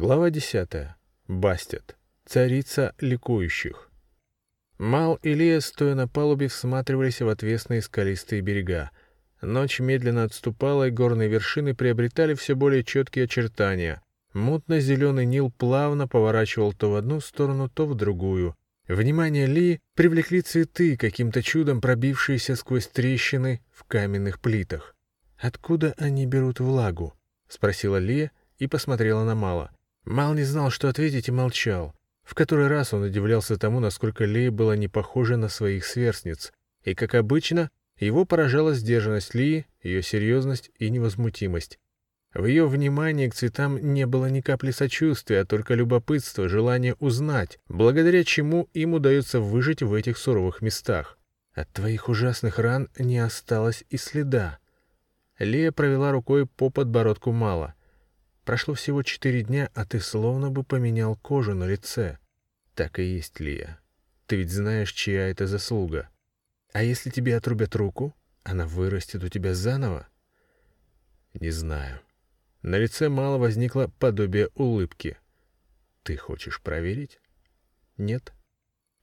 Глава 10. Бастет. Царица ликующих. Мал и Лия, стоя на палубе, всматривались в отвесные скалистые берега. Ночь медленно отступала, и горные вершины приобретали все более четкие очертания. Мутно-зеленый Нил плавно поворачивал то в одну сторону, то в другую. Внимание Ли привлекли цветы, каким-то чудом пробившиеся сквозь трещины в каменных плитах. «Откуда они берут влагу?» — спросила Лия и посмотрела на Мала. Мал не знал, что ответить, и молчал. В который раз он удивлялся тому, насколько Лея была не похожа на своих сверстниц. И, как обычно, его поражала сдержанность Лии, ее серьезность и невозмутимость. В ее внимании к цветам не было ни капли сочувствия, а только любопытство, желание узнать, благодаря чему им удается выжить в этих суровых местах. От твоих ужасных ран не осталось и следа. Лия провела рукой по подбородку Мала. Прошло всего четыре дня, а ты словно бы поменял кожу на лице. Так и есть, Лия. Ты ведь знаешь, чья это заслуга. А если тебе отрубят руку, она вырастет у тебя заново? Не знаю. На лице мало возникло подобие улыбки. Ты хочешь проверить? Нет.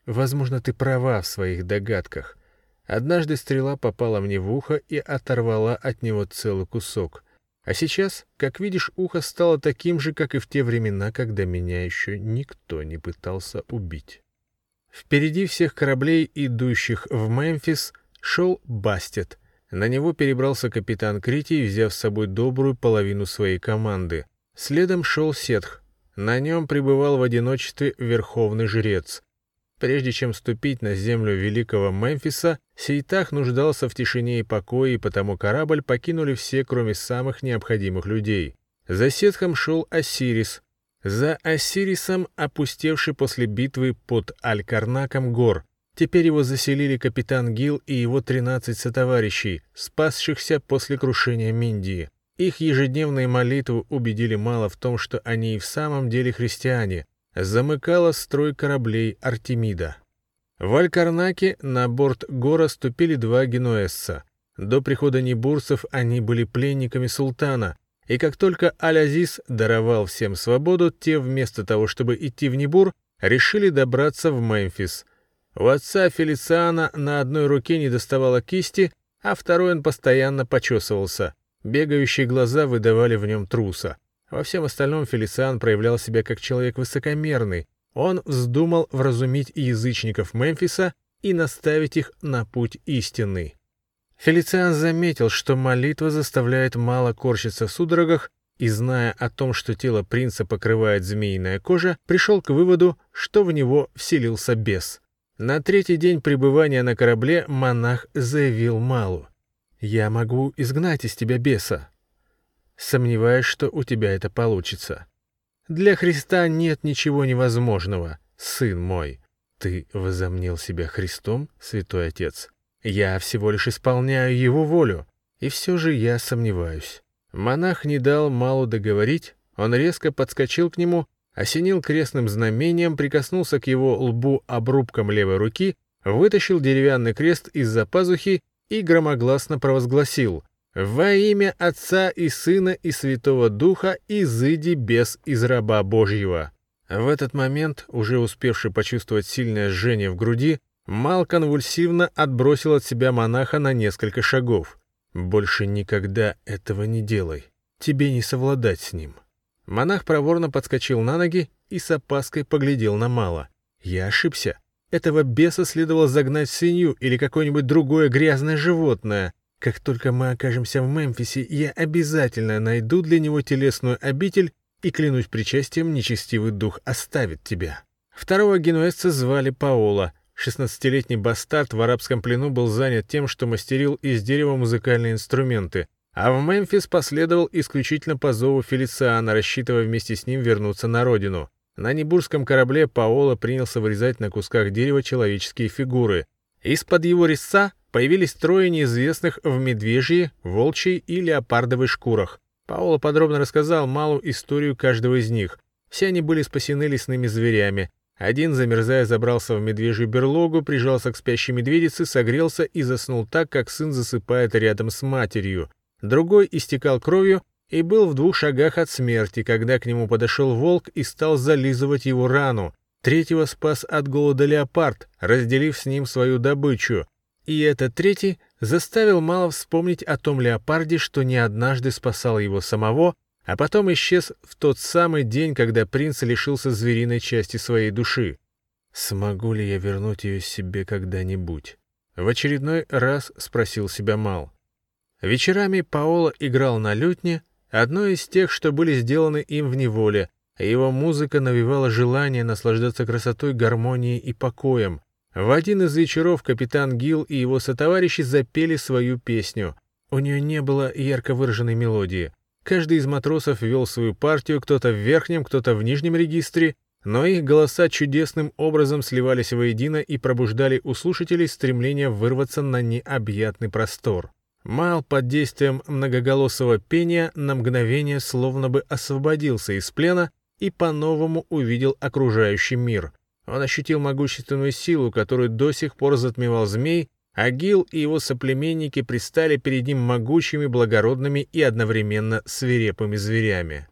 Возможно, ты права в своих догадках. Однажды стрела попала мне в ухо и оторвала от него целый кусок. А сейчас, как видишь, ухо стало таким же, как и в те времена, когда меня еще никто не пытался убить. Впереди всех кораблей, идущих в Мемфис, шел Бастет. На него перебрался капитан Критий, взяв с собой добрую половину своей команды. Следом шел Сетх. На нем пребывал в одиночестве верховный жрец. Прежде чем ступить на землю великого Мемфиса, Сейтах нуждался в тишине и покое, и потому корабль покинули все, кроме самых необходимых людей. За Сетхом шел Осирис. За Осирисом, опустевший после битвы под Аль-Карнаком гор. Теперь его заселили капитан Гил и его 13 сотоварищей, спасшихся после крушения Миндии. Их ежедневные молитвы убедили мало в том, что они и в самом деле христиане, замыкала строй кораблей Артемида. В Алькарнаке на борт Гора ступили два генуэзца. До прихода небурцев они были пленниками султана, и как только Аль-Азиз даровал всем свободу, те вместо того, чтобы идти в Небур, решили добраться в Мемфис. У отца Фелициана на одной руке не доставало кисти, а второй он постоянно почесывался. Бегающие глаза выдавали в нем труса. Во всем остальном Фелициан проявлял себя как человек высокомерный. Он вздумал вразумить язычников Мемфиса и наставить их на путь истинный. Фелициан заметил, что молитва заставляет мало корчиться в судорогах, и, зная о том, что тело принца покрывает змеиная кожа, пришел к выводу, что в него вселился бес. На третий день пребывания на корабле монах заявил Малу. «Я могу изгнать из тебя беса, Сомневаюсь, что у тебя это получится. Для Христа нет ничего невозможного, сын мой. Ты возомнил себя Христом, святой отец. Я всего лишь исполняю его волю, и все же я сомневаюсь. Монах не дал Малу договорить, он резко подскочил к нему, осенил крестным знамением, прикоснулся к его лбу обрубком левой руки, вытащил деревянный крест из-за пазухи и громогласно провозгласил во имя Отца и Сына и Святого Духа изыди без из раба Божьего. В этот момент, уже успевший почувствовать сильное жжение в груди, Мал конвульсивно отбросил от себя монаха на несколько шагов. «Больше никогда этого не делай. Тебе не совладать с ним». Монах проворно подскочил на ноги и с опаской поглядел на Мала. «Я ошибся. Этого беса следовало загнать в свинью или какое-нибудь другое грязное животное, как только мы окажемся в Мемфисе, я обязательно найду для него телесную обитель и, клянусь причастием, нечестивый дух оставит тебя». Второго генуэзца звали Паола. Шестнадцатилетний бастард в арабском плену был занят тем, что мастерил из дерева музыкальные инструменты, а в Мемфис последовал исключительно по зову Фелициана, рассчитывая вместе с ним вернуться на родину. На Небурском корабле Паола принялся вырезать на кусках дерева человеческие фигуры. Из-под его резца появились трое неизвестных в медвежьей, волчьей и леопардовой шкурах. Паоло подробно рассказал малую историю каждого из них. Все они были спасены лесными зверями. Один, замерзая, забрался в медвежью берлогу, прижался к спящей медведице, согрелся и заснул так, как сын засыпает рядом с матерью. Другой истекал кровью, и был в двух шагах от смерти, когда к нему подошел волк и стал зализывать его рану. Третьего спас от голода леопард, разделив с ним свою добычу. И этот третий заставил мало вспомнить о том леопарде, что не однажды спасал его самого, а потом исчез в тот самый день, когда принц лишился звериной части своей души. «Смогу ли я вернуть ее себе когда-нибудь?» В очередной раз спросил себя Мал. Вечерами Паоло играл на лютне, одной из тех, что были сделаны им в неволе, а его музыка навевала желание наслаждаться красотой, гармонией и покоем. В один из вечеров капитан Гил и его сотоварищи запели свою песню. У нее не было ярко выраженной мелодии. Каждый из матросов вел свою партию, кто-то в верхнем, кто-то в нижнем регистре, но их голоса чудесным образом сливались воедино и пробуждали у слушателей стремление вырваться на необъятный простор. Мал под действием многоголосого пения на мгновение словно бы освободился из плена и по-новому увидел окружающий мир. Он ощутил могущественную силу, которую до сих пор затмевал змей, а Гил и его соплеменники пристали перед ним могучими, благородными и одновременно свирепыми зверями.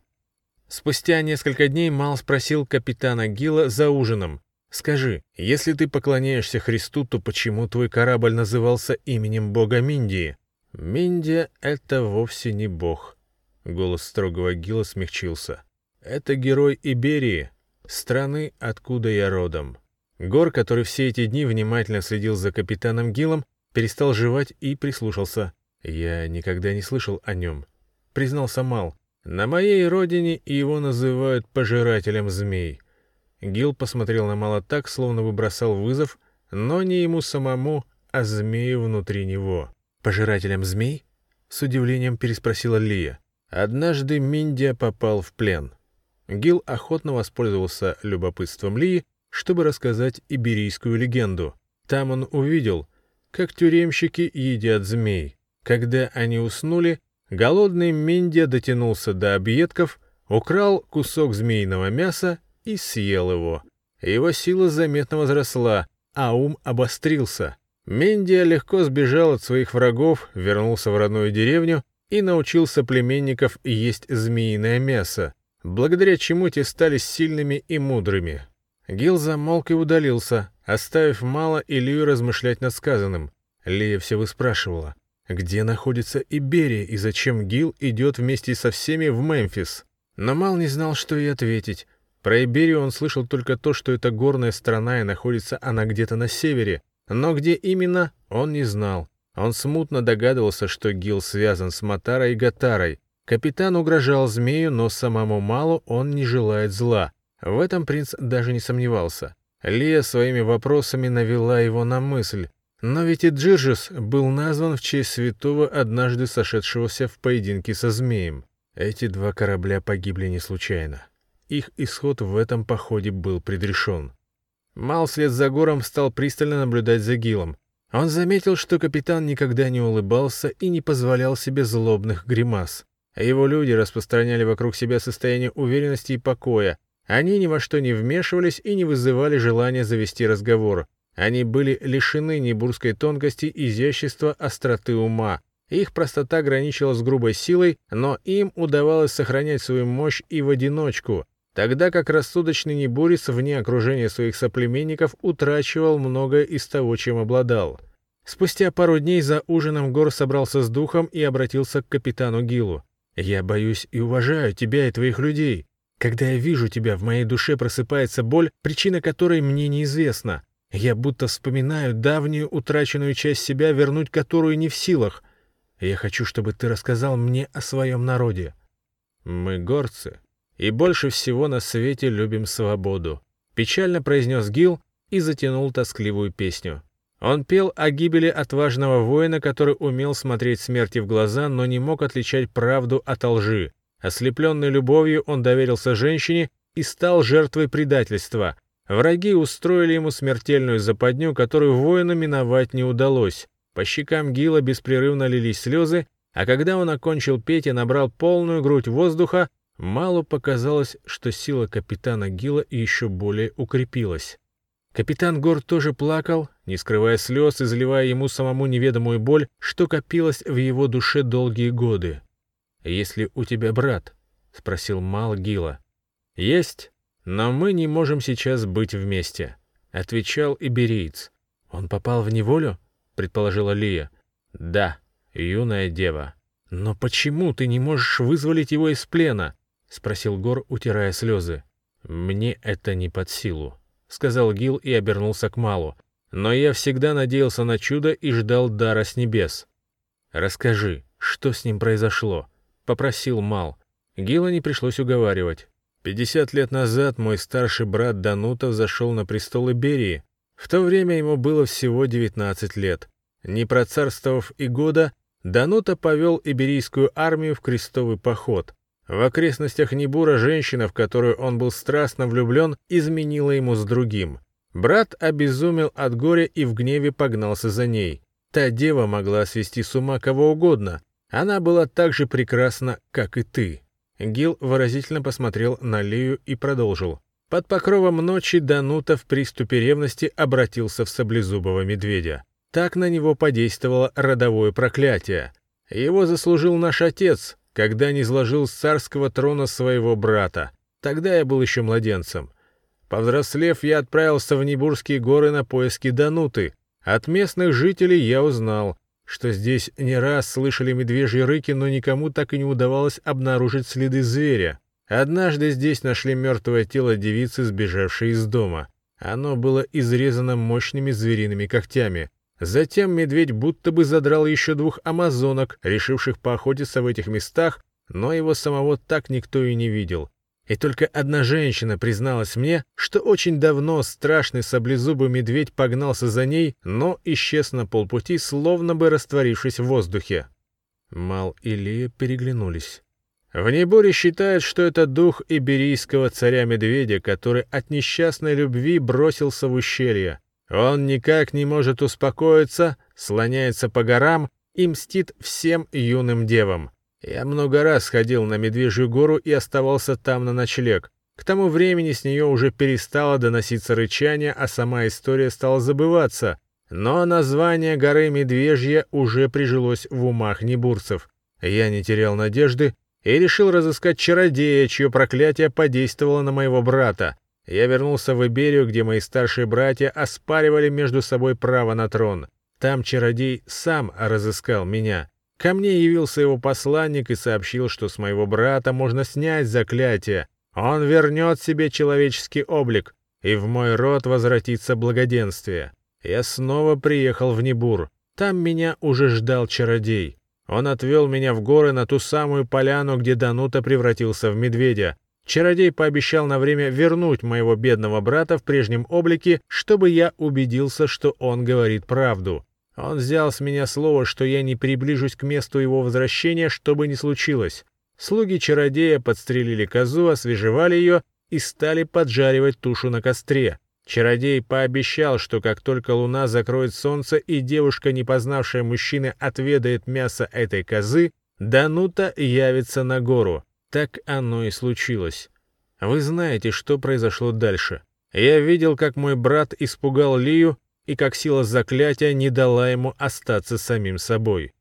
Спустя несколько дней Мал спросил капитана Гила за ужином. «Скажи, если ты поклоняешься Христу, то почему твой корабль назывался именем бога Миндии?» «Миндия — это вовсе не бог», — голос строгого Гила смягчился. «Это герой Иберии, страны, откуда я родом». Гор, который все эти дни внимательно следил за капитаном Гилом, перестал жевать и прислушался. «Я никогда не слышал о нем», — признался Мал. На моей родине его называют пожирателем змей. Гил посмотрел на Мала так, словно бы бросал вызов, но не ему самому, а змею внутри него. «Пожирателем змей?» — с удивлением переспросила Лия. Однажды Миндия попал в плен. Гил охотно воспользовался любопытством Лии, чтобы рассказать иберийскую легенду. Там он увидел, как тюремщики едят змей. Когда они уснули, Голодный Миндия дотянулся до объедков, украл кусок змеиного мяса и съел его. Его сила заметно возросла, а ум обострился. Мендия легко сбежал от своих врагов, вернулся в родную деревню и научил соплеменников есть змеиное мясо, благодаря чему те стали сильными и мудрыми. Гил замолк и удалился, оставив мало Илью размышлять над сказанным. Лия все выспрашивала. Где находится Иберия и зачем Гил идет вместе со всеми в Мемфис? Но Мал не знал, что и ответить. Про Иберию он слышал только то, что это горная страна и находится она где-то на севере. Но где именно, он не знал. Он смутно догадывался, что Гил связан с Матарой и Гатарой. Капитан угрожал змею, но самому Малу он не желает зла. В этом принц даже не сомневался. Лия своими вопросами навела его на мысль. Но ведь и Джиржис был назван в честь святого, однажды сошедшегося в поединке со змеем. Эти два корабля погибли не случайно. Их исход в этом походе был предрешен. Мал вслед за гором стал пристально наблюдать за Гилом. Он заметил, что капитан никогда не улыбался и не позволял себе злобных гримас. Его люди распространяли вокруг себя состояние уверенности и покоя. Они ни во что не вмешивались и не вызывали желания завести разговор. Они были лишены небурской тонкости, изящества, остроты ума. Их простота граничила с грубой силой, но им удавалось сохранять свою мощь и в одиночку, тогда как рассудочный Небурис вне окружения своих соплеменников утрачивал многое из того, чем обладал. Спустя пару дней за ужином Гор собрался с духом и обратился к капитану Гилу. «Я боюсь и уважаю тебя и твоих людей. Когда я вижу тебя, в моей душе просыпается боль, причина которой мне неизвестна. Я будто вспоминаю давнюю утраченную часть себя, вернуть которую не в силах. Я хочу, чтобы ты рассказал мне о своем народе. Мы горцы, и больше всего на свете любим свободу. Печально произнес Гил и затянул тоскливую песню. Он пел о гибели отважного воина, который умел смотреть смерти в глаза, но не мог отличать правду от лжи. Ослепленный любовью, он доверился женщине и стал жертвой предательства. Враги устроили ему смертельную западню, которую воину миновать не удалось. По щекам Гила беспрерывно лились слезы, а когда он окончил петь и набрал полную грудь воздуха, Малу показалось, что сила капитана Гила еще более укрепилась. Капитан Гор тоже плакал, не скрывая слез, изливая ему самому неведомую боль, что копилась в его душе долгие годы. если у тебя брат?» — спросил Мал Гила. «Есть, но мы не можем сейчас быть вместе», — отвечал ибериец. «Он попал в неволю?» — предположила Лия. «Да, юная дева». «Но почему ты не можешь вызволить его из плена?» — спросил Гор, утирая слезы. «Мне это не под силу», — сказал Гил и обернулся к Малу. «Но я всегда надеялся на чудо и ждал дара с небес». «Расскажи, что с ним произошло?» — попросил Мал. Гила не пришлось уговаривать. Пятьдесят лет назад мой старший брат Данутов зашел на престол Иберии. В то время ему было всего 19 лет. Не процарствовав и года, Данута повел иберийскую армию в крестовый поход. В окрестностях Небура женщина, в которую он был страстно влюблен, изменила ему с другим. Брат обезумел от горя и в гневе погнался за ней. Та дева могла свести с ума кого угодно. Она была так же прекрасна, как и ты. Гил выразительно посмотрел на Лию и продолжил. Под покровом ночи Данута в приступе ревности обратился в саблезубого медведя. Так на него подействовало родовое проклятие. Его заслужил наш отец, когда не сложил с царского трона своего брата. Тогда я был еще младенцем. Повзрослев, я отправился в Небурские горы на поиски Дануты. От местных жителей я узнал, что здесь не раз слышали медвежьи рыки, но никому так и не удавалось обнаружить следы зверя. Однажды здесь нашли мертвое тело девицы, сбежавшей из дома. Оно было изрезано мощными звериными когтями. Затем медведь будто бы задрал еще двух амазонок, решивших поохотиться в этих местах, но его самого так никто и не видел. И только одна женщина призналась мне, что очень давно страшный саблезубый медведь погнался за ней, но исчез на полпути, словно бы растворившись в воздухе. Мал и Лия переглянулись. В Неборе считают, что это дух иберийского царя-медведя, который от несчастной любви бросился в ущелье. Он никак не может успокоиться, слоняется по горам и мстит всем юным девам. Я много раз ходил на Медвежью гору и оставался там на ночлег. К тому времени с нее уже перестало доноситься рычание, а сама история стала забываться. Но название горы Медвежья уже прижилось в умах небурцев. Я не терял надежды и решил разыскать чародея, чье проклятие подействовало на моего брата. Я вернулся в Иберию, где мои старшие братья оспаривали между собой право на трон. Там чародей сам разыскал меня. Ко мне явился его посланник и сообщил, что с моего брата можно снять заклятие. Он вернет себе человеческий облик, и в мой род возвратится благоденствие. Я снова приехал в Небур. Там меня уже ждал чародей. Он отвел меня в горы на ту самую поляну, где Данута превратился в медведя. Чародей пообещал на время вернуть моего бедного брата в прежнем облике, чтобы я убедился, что он говорит правду. Он взял с меня слово, что я не приближусь к месту его возвращения, что бы ни случилось. Слуги чародея подстрелили козу, освежевали ее и стали поджаривать тушу на костре. Чародей пообещал, что как только луна закроет солнце и девушка, не познавшая мужчины, отведает мясо этой козы, Данута явится на гору. Так оно и случилось. Вы знаете, что произошло дальше. Я видел, как мой брат испугал Лию, и как сила заклятия не дала ему остаться самим собой.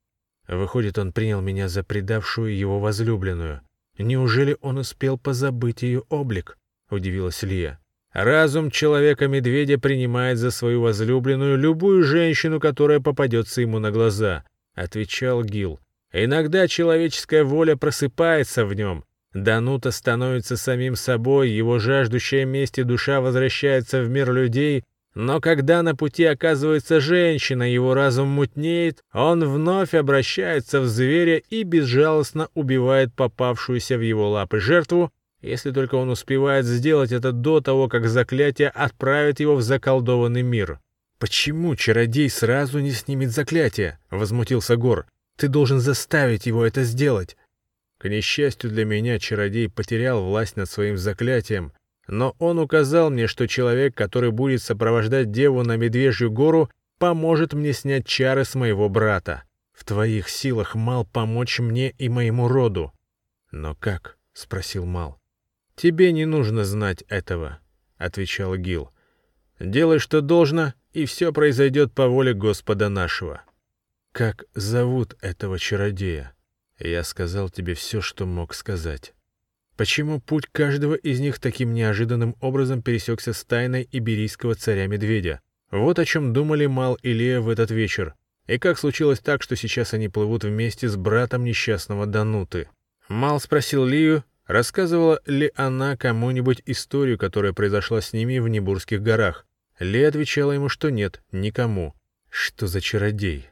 Выходит, он принял меня за предавшую его возлюбленную. Неужели он успел позабыть ее облик? Удивилась Лия. Разум человека-медведя принимает за свою возлюбленную любую женщину, которая попадется ему на глаза, отвечал Гил. Иногда человеческая воля просыпается в нем. Данута становится самим собой, его жаждущая мести душа возвращается в мир людей, но когда на пути оказывается женщина, его разум мутнеет, он вновь обращается в зверя и безжалостно убивает попавшуюся в его лапы жертву, если только он успевает сделать это до того, как заклятие отправит его в заколдованный мир. «Почему чародей сразу не снимет заклятие?» — возмутился Гор. «Ты должен заставить его это сделать». К несчастью для меня, чародей потерял власть над своим заклятием, но он указал мне, что человек, который будет сопровождать деву на Медвежью гору, поможет мне снять чары с моего брата. В твоих силах, Мал, помочь мне и моему роду. Но как? — спросил Мал. Тебе не нужно знать этого, — отвечал Гил. Делай, что должно, и все произойдет по воле Господа нашего. Как зовут этого чародея? Я сказал тебе все, что мог сказать. Почему путь каждого из них таким неожиданным образом пересекся с тайной иберийского царя-медведя? Вот о чем думали Мал и Лея в этот вечер. И как случилось так, что сейчас они плывут вместе с братом несчастного Дануты? Мал спросил Лию, рассказывала ли она кому-нибудь историю, которая произошла с ними в Небурских горах. Ли отвечала ему, что нет, никому. Что за чародей?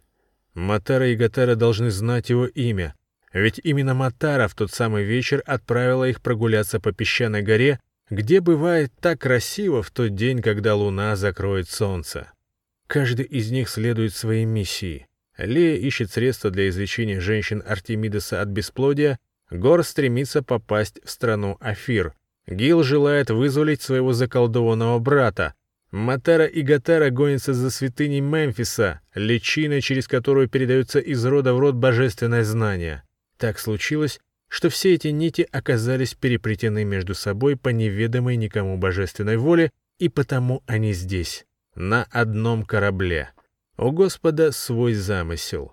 Матара и Гатара должны знать его имя. Ведь именно Матара в тот самый вечер отправила их прогуляться по песчаной горе, где бывает так красиво в тот день, когда луна закроет солнце. Каждый из них следует своей миссии. Лея ищет средства для излечения женщин Артемидеса от бесплодия, Гор стремится попасть в страну Афир. Гил желает вызволить своего заколдованного брата. Матара и Гатара гонятся за святыней Мемфиса, личиной, через которую передается из рода в род божественное знание. Так случилось, что все эти нити оказались переплетены между собой по неведомой никому божественной воле, и потому они здесь, на одном корабле. У Господа свой замысел.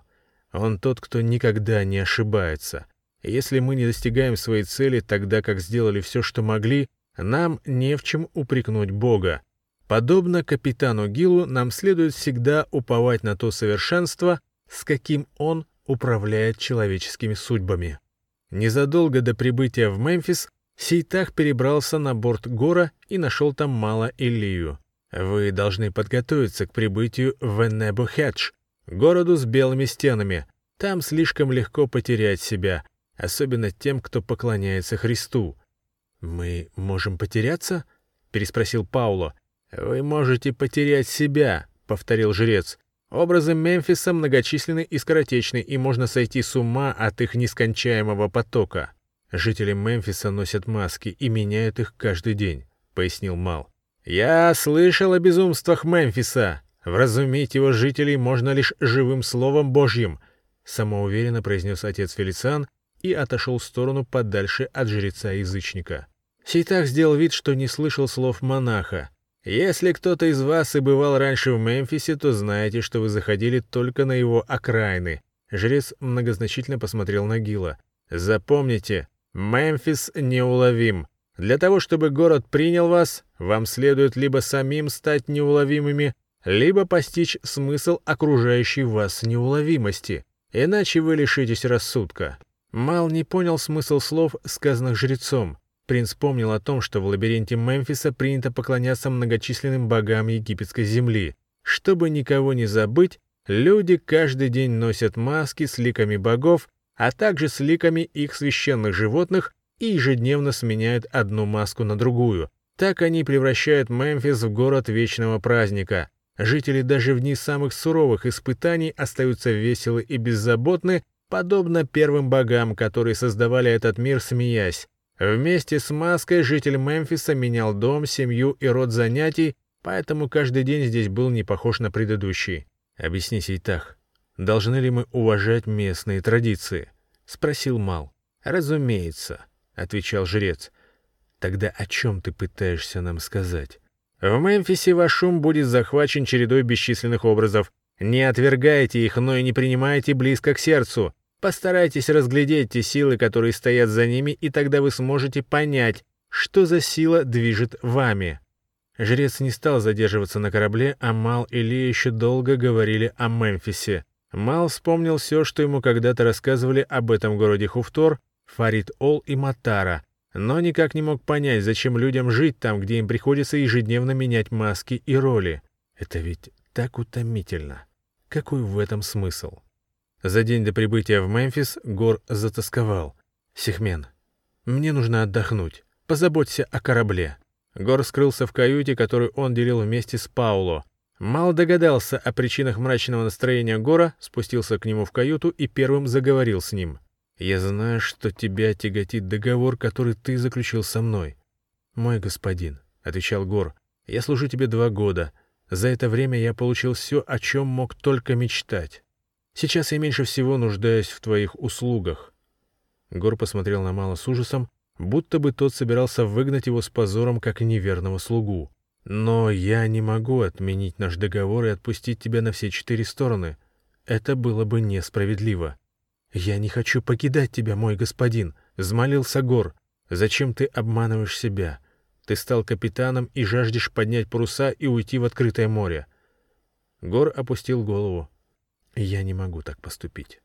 Он тот, кто никогда не ошибается. Если мы не достигаем своей цели тогда, как сделали все, что могли, нам не в чем упрекнуть Бога. Подобно капитану Гилу, нам следует всегда уповать на то совершенство, с каким он управляет человеческими судьбами. Незадолго до прибытия в Мемфис Сейтах перебрался на борт Гора и нашел там Мала Илью. Вы должны подготовиться к прибытию в Эннебухедж, городу с белыми стенами. Там слишком легко потерять себя, особенно тем, кто поклоняется Христу. «Мы можем потеряться?» — переспросил Пауло. «Вы можете потерять себя», — повторил жрец. Образы Мемфиса многочисленны и скоротечны, и можно сойти с ума от их нескончаемого потока. Жители Мемфиса носят маски и меняют их каждый день, пояснил Мал. Я слышал о безумствах Мемфиса. Вразумить его жителей можно лишь живым словом Божьим, самоуверенно произнес отец Фелициан и отошел в сторону подальше от жреца-язычника. Сейтах сделал вид, что не слышал слов монаха, если кто-то из вас и бывал раньше в Мемфисе, то знаете, что вы заходили только на его окраины. Жрец многозначительно посмотрел на Гила. Запомните, Мемфис неуловим. Для того, чтобы город принял вас, вам следует либо самим стать неуловимыми, либо постичь смысл окружающей вас неуловимости. Иначе вы лишитесь рассудка. Мал не понял смысл слов, сказанных жрецом. Принц помнил о том, что в лабиринте Мемфиса принято поклоняться многочисленным богам египетской земли. Чтобы никого не забыть, люди каждый день носят маски с ликами богов, а также с ликами их священных животных и ежедневно сменяют одну маску на другую. Так они превращают Мемфис в город вечного праздника. Жители даже в дни самых суровых испытаний остаются веселы и беззаботны, подобно первым богам, которые создавали этот мир, смеясь. Вместе с маской житель Мемфиса менял дом, семью и род занятий, поэтому каждый день здесь был не похож на предыдущий. «Объясни, Сейтах, должны ли мы уважать местные традиции?» — спросил Мал. «Разумеется», — отвечал жрец. «Тогда о чем ты пытаешься нам сказать?» «В Мемфисе ваш ум будет захвачен чередой бесчисленных образов. Не отвергайте их, но и не принимайте близко к сердцу. Постарайтесь разглядеть те силы, которые стоят за ними, и тогда вы сможете понять, что за сила движет вами. Жрец не стал задерживаться на корабле, а Мал и Ли еще долго говорили о Мемфисе. Мал вспомнил все, что ему когда-то рассказывали об этом городе Хуфтор, Фарид Ол и Матара, но никак не мог понять, зачем людям жить там, где им приходится ежедневно менять маски и роли. Это ведь так утомительно. Какой в этом смысл? За день до прибытия в Мемфис Гор затасковал. «Сихмен, мне нужно отдохнуть. Позаботься о корабле». Гор скрылся в каюте, которую он делил вместе с Пауло. Мало догадался о причинах мрачного настроения Гора, спустился к нему в каюту и первым заговорил с ним. «Я знаю, что тебя тяготит договор, который ты заключил со мной». «Мой господин», — отвечал Гор, — «я служу тебе два года. За это время я получил все, о чем мог только мечтать. Сейчас я меньше всего нуждаюсь в твоих услугах». Гор посмотрел на Мала с ужасом, будто бы тот собирался выгнать его с позором, как неверного слугу. «Но я не могу отменить наш договор и отпустить тебя на все четыре стороны. Это было бы несправедливо». «Я не хочу покидать тебя, мой господин», — взмолился Гор. «Зачем ты обманываешь себя? Ты стал капитаном и жаждешь поднять паруса и уйти в открытое море». Гор опустил голову. «Я не могу так поступить.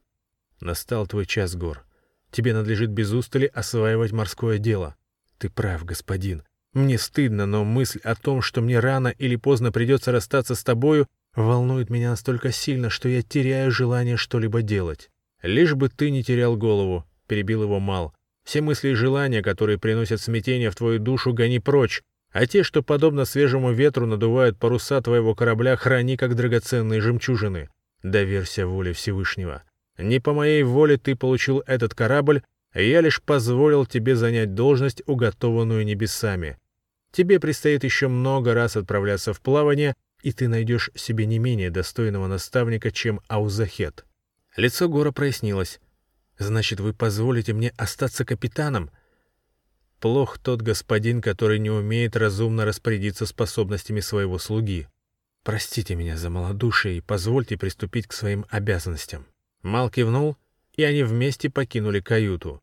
Настал твой час, Гор. Тебе надлежит без устали осваивать морское дело. Ты прав, господин. Мне стыдно, но мысль о том, что мне рано или поздно придется расстаться с тобою, волнует меня настолько сильно, что я теряю желание что-либо делать. Лишь бы ты не терял голову, — перебил его Мал. Все мысли и желания, которые приносят смятение в твою душу, гони прочь, а те, что подобно свежему ветру надувают паруса твоего корабля, храни как драгоценные жемчужины. Доверься воле Всевышнего. Не по моей воле ты получил этот корабль, я лишь позволил тебе занять должность, уготованную небесами. Тебе предстоит еще много раз отправляться в плавание, и ты найдешь себе не менее достойного наставника, чем Аузахет. Лицо Гора прояснилось. «Значит, вы позволите мне остаться капитаном?» Плох тот господин, который не умеет разумно распорядиться способностями своего слуги. Простите меня за малодушие и позвольте приступить к своим обязанностям. Мал кивнул, и они вместе покинули каюту.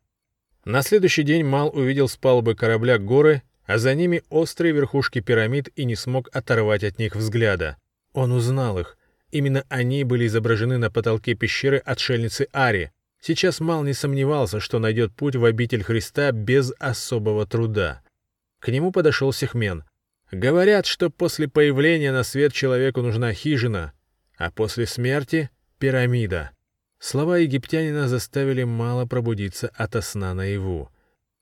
На следующий день Мал увидел с палубы корабля горы а за ними острые верхушки пирамид и не смог оторвать от них взгляда. Он узнал их. Именно они были изображены на потолке пещеры отшельницы Ари. Сейчас Мал не сомневался, что найдет путь в обитель Христа без особого труда. К нему подошел Сехмен. Говорят, что после появления на свет человеку нужна хижина, а после смерти — пирамида. Слова египтянина заставили Мала пробудиться ото сна наяву.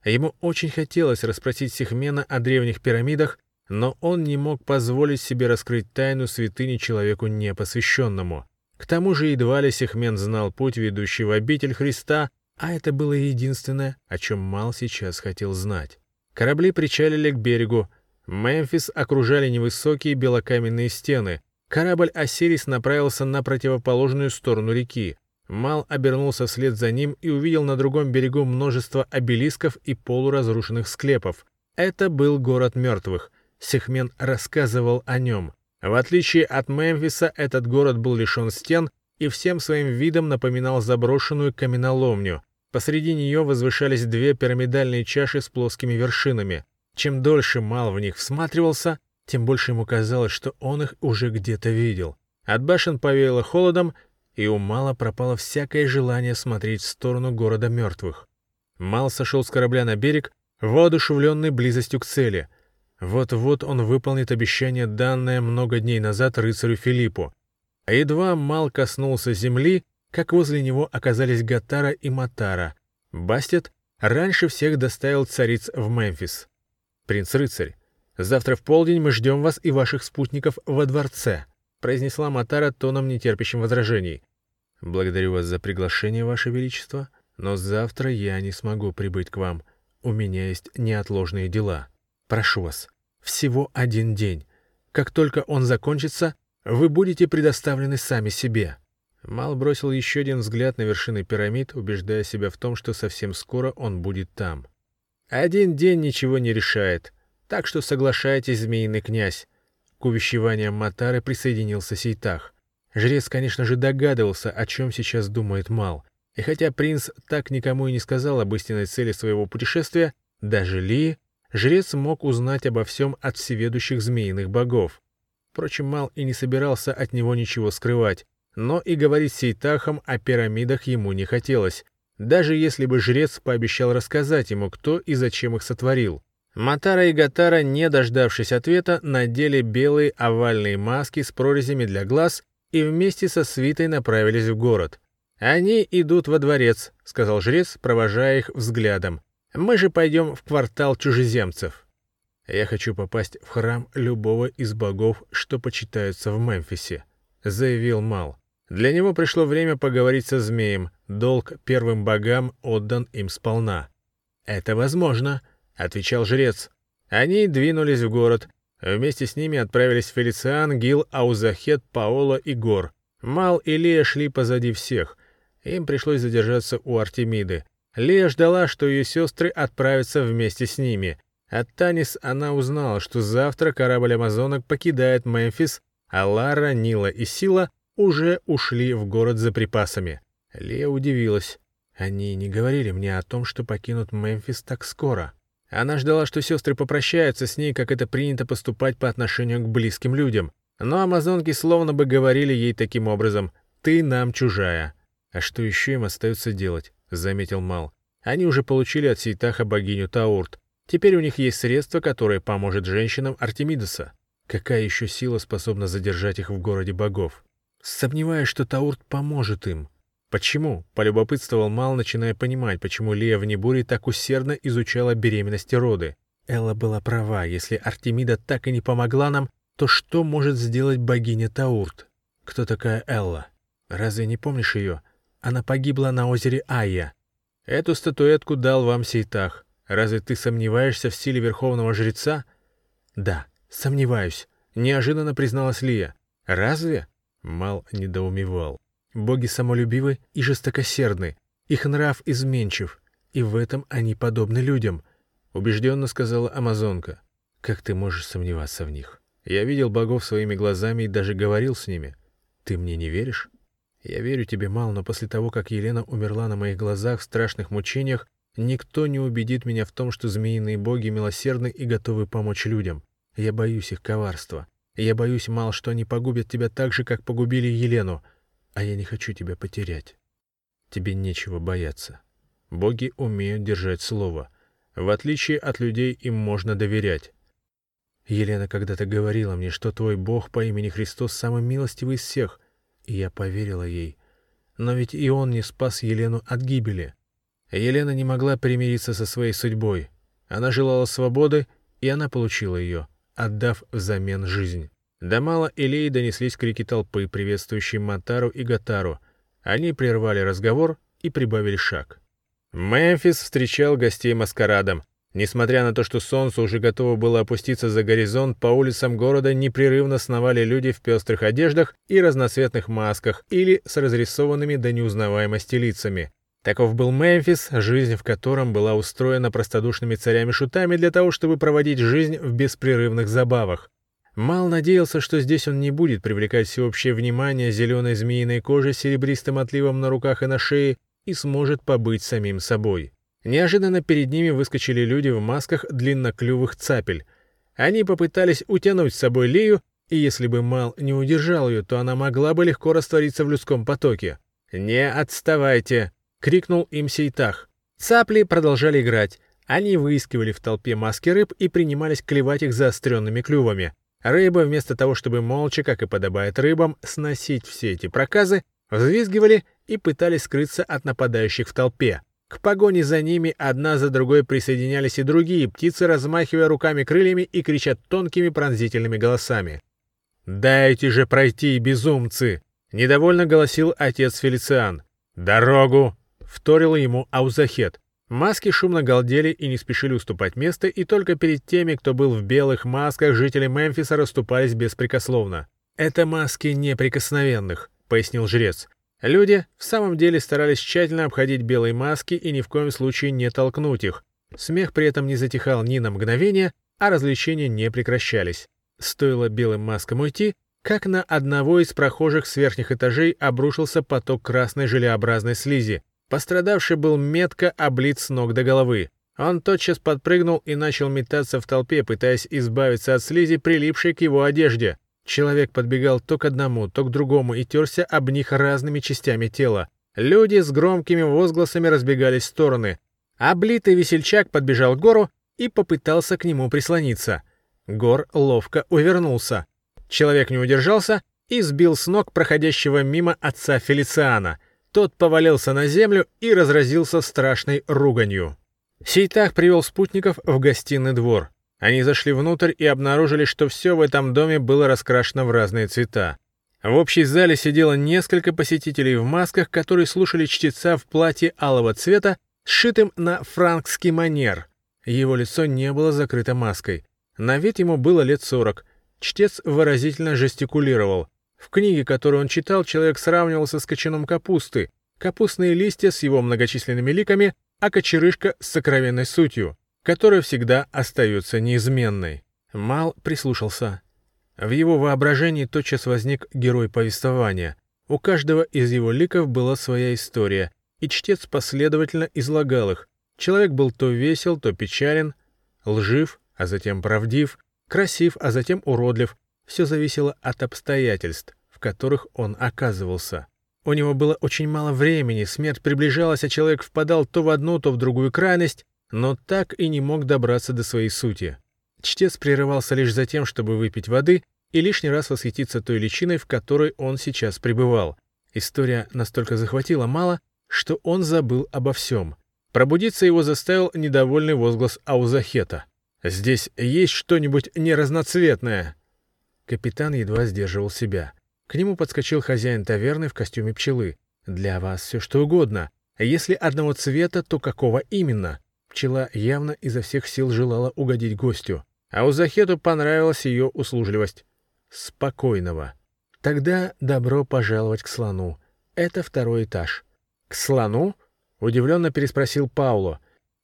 Ему очень хотелось расспросить Сихмена о древних пирамидах, но он не мог позволить себе раскрыть тайну святыни человеку непосвященному. К тому же едва ли Сихмен знал путь, ведущий в обитель Христа, а это было единственное, о чем Мал сейчас хотел знать. Корабли причалили к берегу. Мемфис окружали невысокие белокаменные стены. Корабль «Осирис» направился на противоположную сторону реки. Мал обернулся вслед за ним и увидел на другом берегу множество обелисков и полуразрушенных склепов. Это был город мертвых. Сехмен рассказывал о нем. В отличие от Мемфиса, этот город был лишен стен и всем своим видом напоминал заброшенную каменоломню. Посреди нее возвышались две пирамидальные чаши с плоскими вершинами. Чем дольше Мал в них всматривался, тем больше ему казалось, что он их уже где-то видел. От башен повеяло холодом, и у Мала пропало всякое желание смотреть в сторону города мертвых. Мал сошел с корабля на берег, воодушевленный близостью к цели. Вот-вот он выполнит обещание, данное много дней назад рыцарю Филиппу. А едва Мал коснулся земли, как возле него оказались Гатара и Матара. Бастет раньше всех доставил цариц в Мемфис. «Принц-рыцарь, завтра в полдень мы ждем вас и ваших спутников во дворце», произнесла Матара тоном нетерпящим возражений. «Благодарю вас за приглашение, Ваше Величество, но завтра я не смогу прибыть к вам. У меня есть неотложные дела. Прошу вас, всего один день. Как только он закончится, вы будете предоставлены сами себе». Мал бросил еще один взгляд на вершины пирамид, убеждая себя в том, что совсем скоро он будет там. «Один день ничего не решает, так что соглашайтесь, змеиный князь». К увещеваниям Матары присоединился Сейтах. Жрец, конечно же, догадывался, о чем сейчас думает Мал. И хотя принц так никому и не сказал об истинной цели своего путешествия, даже Ли, жрец мог узнать обо всем от всеведущих змеиных богов. Впрочем, Мал и не собирался от него ничего скрывать, но и говорить с Сейтахом о пирамидах ему не хотелось, даже если бы жрец пообещал рассказать ему, кто и зачем их сотворил. Матара и Гатара, не дождавшись ответа, надели белые овальные маски с прорезями для глаз и вместе со свитой направились в город. «Они идут во дворец», — сказал жрец, провожая их взглядом. «Мы же пойдем в квартал чужеземцев». «Я хочу попасть в храм любого из богов, что почитаются в Мемфисе», — заявил Мал. Для него пришло время поговорить со змеем, долг первым богам отдан им сполна. «Это возможно», — отвечал жрец. Они двинулись в город, Вместе с ними отправились Фелициан, Гил, Аузахет, Паоло и Гор. Мал и Лея шли позади всех. Им пришлось задержаться у Артемиды. Лея ждала, что ее сестры отправятся вместе с ними. От Танис она узнала, что завтра корабль Амазонок покидает Мемфис, а Лара, Нила и Сила уже ушли в город за припасами. Лея удивилась. Они не говорили мне о том, что покинут Мемфис так скоро. Она ждала, что сестры попрощаются с ней, как это принято поступать по отношению к близким людям. Но амазонки словно бы говорили ей таким образом «ты нам чужая». «А что еще им остается делать?» — заметил Мал. «Они уже получили от Сейтаха богиню Таурт. Теперь у них есть средство, которое поможет женщинам Артемидоса. Какая еще сила способна задержать их в городе богов? Сомневаюсь, что Таурт поможет им. Почему? Полюбопытствовал Мал, начиная понимать, почему Лия в Небуре так усердно изучала беременность и роды. Элла была права, если Артемида так и не помогла нам, то что может сделать богиня Таурт? Кто такая Элла? Разве не помнишь ее? Она погибла на озере Айя. Эту статуэтку дал вам Сейтах. Разве ты сомневаешься в силе верховного жреца? Да, сомневаюсь, неожиданно призналась Лия. Разве? Мал недоумевал. Боги самолюбивы и жестокосердны, их нрав изменчив, и в этом они подобны людям, убежденно сказала Амазонка. Как ты можешь сомневаться в них? Я видел богов своими глазами и даже говорил с ними. Ты мне не веришь? Я верю тебе, Мал, но после того, как Елена умерла на моих глазах в страшных мучениях, никто не убедит меня в том, что змеиные боги милосердны и готовы помочь людям. Я боюсь их коварства. Я боюсь, Мал, что они погубят тебя так же, как погубили Елену, а я не хочу тебя потерять. Тебе нечего бояться. Боги умеют держать слово. В отличие от людей им можно доверять. Елена когда-то говорила мне, что твой Бог по имени Христос самый милостивый из всех — и я поверила ей. Но ведь и он не спас Елену от гибели. Елена не могла примириться со своей судьбой. Она желала свободы, и она получила ее, отдав взамен жизнь. До мала Илеи донеслись крики толпы, приветствующие Матару и Гатару. Они прервали разговор и прибавили шаг. Мемфис встречал гостей маскарадом. Несмотря на то, что солнце уже готово было опуститься за горизонт, по улицам города непрерывно сновали люди в пестрых одеждах и разноцветных масках или с разрисованными до неузнаваемости лицами. Таков был Мемфис, жизнь в котором была устроена простодушными царями-шутами для того, чтобы проводить жизнь в беспрерывных забавах. Мал надеялся, что здесь он не будет привлекать всеобщее внимание зеленой змеиной кожи с серебристым отливом на руках и на шее и сможет побыть самим собой. Неожиданно перед ними выскочили люди в масках длинноклювых цапель. Они попытались утянуть с собой Лию, и если бы Мал не удержал ее, то она могла бы легко раствориться в людском потоке. «Не отставайте!» — крикнул им Сейтах. Цапли продолжали играть. Они выискивали в толпе маски рыб и принимались клевать их заостренными клювами. Рыбы, вместо того, чтобы молча, как и подобает рыбам, сносить все эти проказы, взвизгивали и пытались скрыться от нападающих в толпе. К погоне за ними одна за другой присоединялись и другие птицы, размахивая руками крыльями и кричат тонкими пронзительными голосами. «Дайте же пройти, безумцы!» — недовольно голосил отец Фелициан. «Дорогу!» — вторил ему Аузахет. Маски шумно галдели и не спешили уступать место, и только перед теми, кто был в белых масках, жители Мемфиса расступались беспрекословно. «Это маски неприкосновенных», — пояснил жрец. Люди в самом деле старались тщательно обходить белые маски и ни в коем случае не толкнуть их. Смех при этом не затихал ни на мгновение, а развлечения не прекращались. Стоило белым маскам уйти, как на одного из прохожих с верхних этажей обрушился поток красной желеобразной слизи. Пострадавший был метко облит с ног до головы. Он тотчас подпрыгнул и начал метаться в толпе, пытаясь избавиться от слизи, прилипшей к его одежде. Человек подбегал то к одному, то к другому и терся об них разными частями тела. Люди с громкими возгласами разбегались в стороны. Облитый весельчак подбежал к Гору и попытался к нему прислониться. Гор ловко увернулся. Человек не удержался и сбил с ног проходящего мимо отца Фелициана. Тот повалился на землю и разразился страшной руганью. Сейтах привел спутников в гостиный двор. Они зашли внутрь и обнаружили, что все в этом доме было раскрашено в разные цвета. В общей зале сидело несколько посетителей в масках, которые слушали чтеца в платье алого цвета, сшитым на франкский манер. Его лицо не было закрыто маской. На вид ему было лет сорок. Чтец выразительно жестикулировал. В книге, которую он читал, человек сравнивался с кочаном капусты, капустные листья с его многочисленными ликами, а кочерышка с сокровенной сутью которая всегда остается неизменной. Мал прислушался. В его воображении тотчас возник герой повествования. У каждого из его ликов была своя история, и чтец последовательно излагал их. Человек был то весел, то печален, лжив, а затем правдив, красив, а затем уродлив. Все зависело от обстоятельств, в которых он оказывался. У него было очень мало времени, смерть приближалась, а человек впадал то в одну, то в другую крайность, но так и не мог добраться до своей сути. Чтец прерывался лишь за тем, чтобы выпить воды и лишний раз восхититься той личиной, в которой он сейчас пребывал. История настолько захватила мало, что он забыл обо всем. Пробудиться его заставил недовольный возглас Аузахета. «Здесь есть что-нибудь неразноцветное?» Капитан едва сдерживал себя. К нему подскочил хозяин таверны в костюме пчелы. «Для вас все что угодно. Если одного цвета, то какого именно?» Пчела явно изо всех сил желала угодить гостю. А у Захету понравилась ее услужливость. Спокойного. Тогда добро пожаловать к слону. Это второй этаж. К слону? Удивленно переспросил Пауло.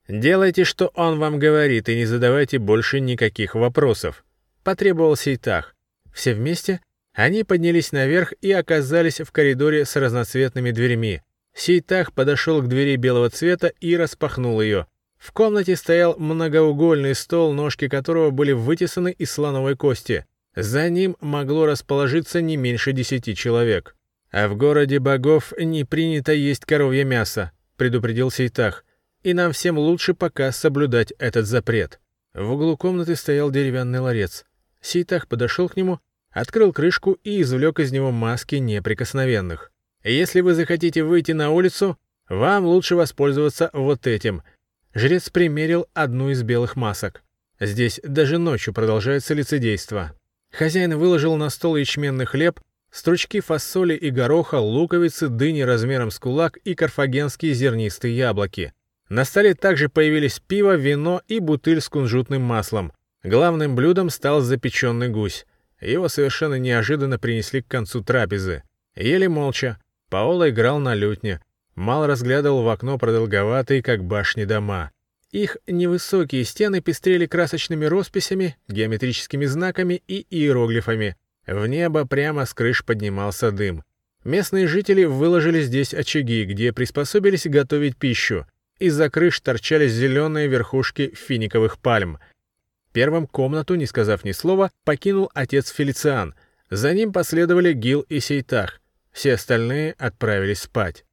Делайте, что он вам говорит, и не задавайте больше никаких вопросов. Потребовался и. Все вместе они поднялись наверх и оказались в коридоре с разноцветными дверями. Сейтах подошел к двери белого цвета и распахнул ее. В комнате стоял многоугольный стол, ножки которого были вытесаны из слоновой кости. За ним могло расположиться не меньше десяти человек. «А в городе богов не принято есть коровье мясо», — предупредил Сейтах. «И нам всем лучше пока соблюдать этот запрет». В углу комнаты стоял деревянный ларец. Сейтах подошел к нему, открыл крышку и извлек из него маски неприкосновенных. «Если вы захотите выйти на улицу, вам лучше воспользоваться вот этим — Жрец примерил одну из белых масок. Здесь даже ночью продолжается лицедейство. Хозяин выложил на стол ячменный хлеб, стручки фасоли и гороха, луковицы, дыни размером с кулак и карфагенские зернистые яблоки. На столе также появились пиво, вино и бутыль с кунжутным маслом. Главным блюдом стал запеченный гусь. Его совершенно неожиданно принесли к концу трапезы. Ели молча. Паоло играл на лютне. Мал разглядывал в окно продолговатые, как башни, дома. Их невысокие стены пестрели красочными росписями, геометрическими знаками и иероглифами. В небо прямо с крыш поднимался дым. Местные жители выложили здесь очаги, где приспособились готовить пищу. Из-за крыш торчали зеленые верхушки финиковых пальм. Первым комнату, не сказав ни слова, покинул отец Фелициан. За ним последовали Гил и Сейтах. Все остальные отправились спать.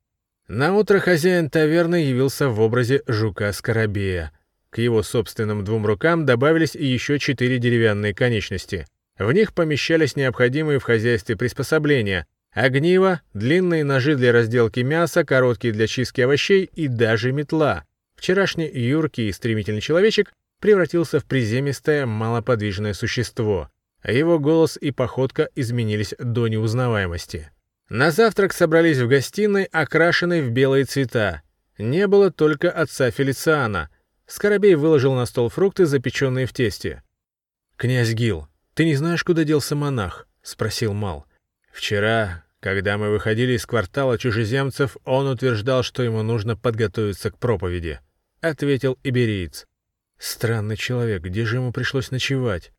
На утро хозяин таверны явился в образе жука-скоробея. К его собственным двум рукам добавились еще четыре деревянные конечности. В них помещались необходимые в хозяйстве приспособления — огниво, длинные ножи для разделки мяса, короткие для чистки овощей и даже метла. Вчерашний юркий и стремительный человечек превратился в приземистое, малоподвижное существо. Его голос и походка изменились до неузнаваемости. На завтрак собрались в гостиной, окрашенной в белые цвета. Не было только отца Фелициана. Скоробей выложил на стол фрукты, запеченные в тесте. «Князь Гил, ты не знаешь, куда делся монах?» — спросил Мал. «Вчера, когда мы выходили из квартала чужеземцев, он утверждал, что ему нужно подготовиться к проповеди», — ответил ибериец. «Странный человек, где же ему пришлось ночевать?»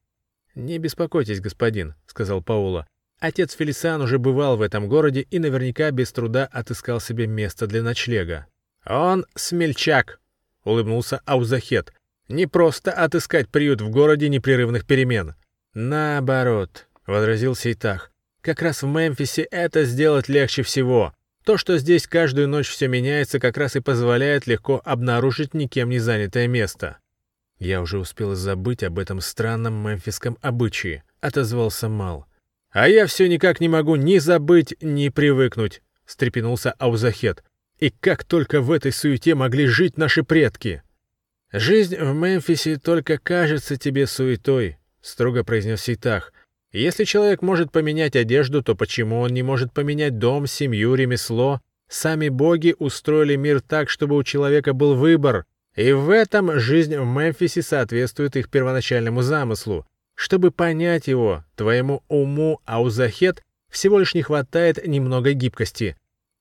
«Не беспокойтесь, господин», — сказал Паула. Отец Фелисан уже бывал в этом городе и наверняка без труда отыскал себе место для ночлега. «Он смельчак», — улыбнулся Аузахет. «Не просто отыскать приют в городе непрерывных перемен». «Наоборот», — возразил Сейтах. «Как раз в Мемфисе это сделать легче всего. То, что здесь каждую ночь все меняется, как раз и позволяет легко обнаружить никем не занятое место». «Я уже успел забыть об этом странном мемфисском обычае», — отозвался Мал. «А я все никак не могу ни забыть, ни привыкнуть», — встрепенулся Аузахет. «И как только в этой суете могли жить наши предки!» «Жизнь в Мемфисе только кажется тебе суетой», — строго произнес Ситах. «Если человек может поменять одежду, то почему он не может поменять дом, семью, ремесло? Сами боги устроили мир так, чтобы у человека был выбор, и в этом жизнь в Мемфисе соответствует их первоначальному замыслу. Чтобы понять его, твоему уму Аузахет всего лишь не хватает немного гибкости.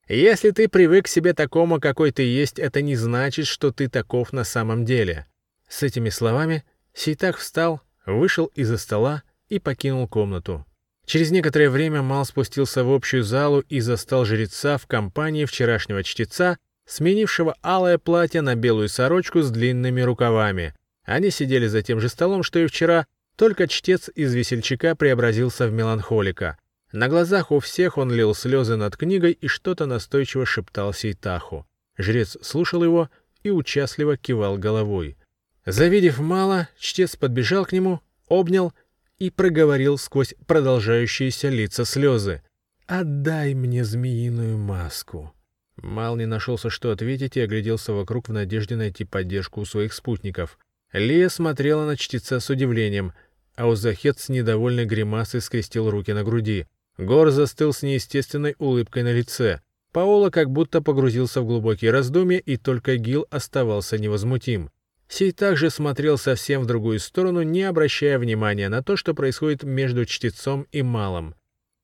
Если ты привык к себе такому, какой ты есть, это не значит, что ты таков на самом деле. С этими словами Сейтах встал, вышел из-за стола и покинул комнату. Через некоторое время Мал спустился в общую залу и застал жреца в компании вчерашнего чтеца, сменившего алое платье на белую сорочку с длинными рукавами. Они сидели за тем же столом, что и вчера, только чтец из весельчака преобразился в меланхолика. На глазах у всех он лил слезы над книгой и что-то настойчиво шептал Сейтаху. Жрец слушал его и участливо кивал головой. Завидев мало, чтец подбежал к нему, обнял и проговорил сквозь продолжающиеся лица слезы. «Отдай мне змеиную маску». Мал не нашелся, что ответить, и огляделся вокруг в надежде найти поддержку у своих спутников. Лия смотрела на чтеца с удивлением, а Узахет с недовольной гримасой скрестил руки на груди. Гор застыл с неестественной улыбкой на лице. Паоло как будто погрузился в глубокие раздумья, и только Гил оставался невозмутим. Сей также смотрел совсем в другую сторону, не обращая внимания на то, что происходит между чтецом и малым.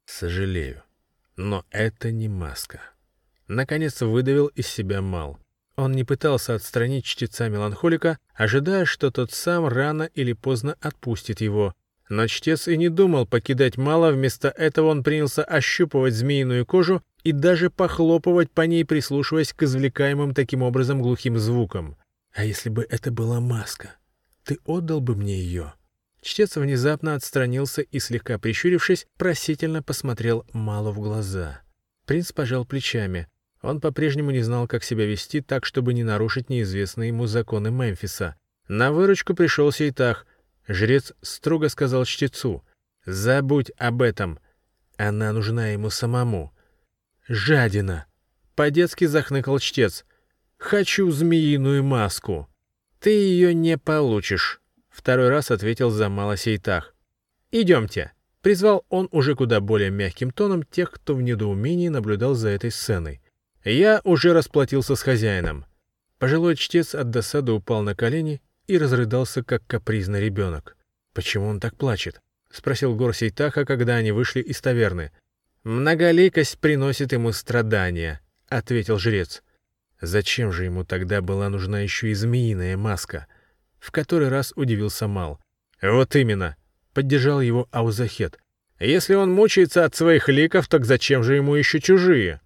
«Сожалею, но это не маска». Наконец выдавил из себя мал. Он не пытался отстранить чтеца-меланхолика, ожидая, что тот сам рано или поздно отпустит его. Но чтец и не думал покидать мало, вместо этого он принялся ощупывать змеиную кожу и даже похлопывать по ней, прислушиваясь к извлекаемым таким образом глухим звукам. «А если бы это была маска? Ты отдал бы мне ее?» Чтец внезапно отстранился и, слегка прищурившись, просительно посмотрел Малу в глаза. Принц пожал плечами. Он по-прежнему не знал, как себя вести так, чтобы не нарушить неизвестные ему законы Мемфиса. На выручку пришел Сейтах. Жрец строго сказал чтецу. «Забудь об этом. Она нужна ему самому». «Жадина!» По-детски захныкал чтец. «Хочу змеиную маску». «Ты ее не получишь», — второй раз ответил Замала Сейтах. «Идемте». Призвал он уже куда более мягким тоном тех, кто в недоумении наблюдал за этой сценой. Я уже расплатился с хозяином. Пожилой чтец от досады упал на колени и разрыдался, как капризный ребенок. «Почему он так плачет?» — спросил Гор Сейтаха, когда они вышли из таверны. «Многоликость приносит ему страдания», — ответил жрец. Зачем же ему тогда была нужна еще и змеиная маска? В который раз удивился Мал. «Вот именно», — поддержал его Аузахет. «Если он мучается от своих ликов, так зачем же ему еще чужие?»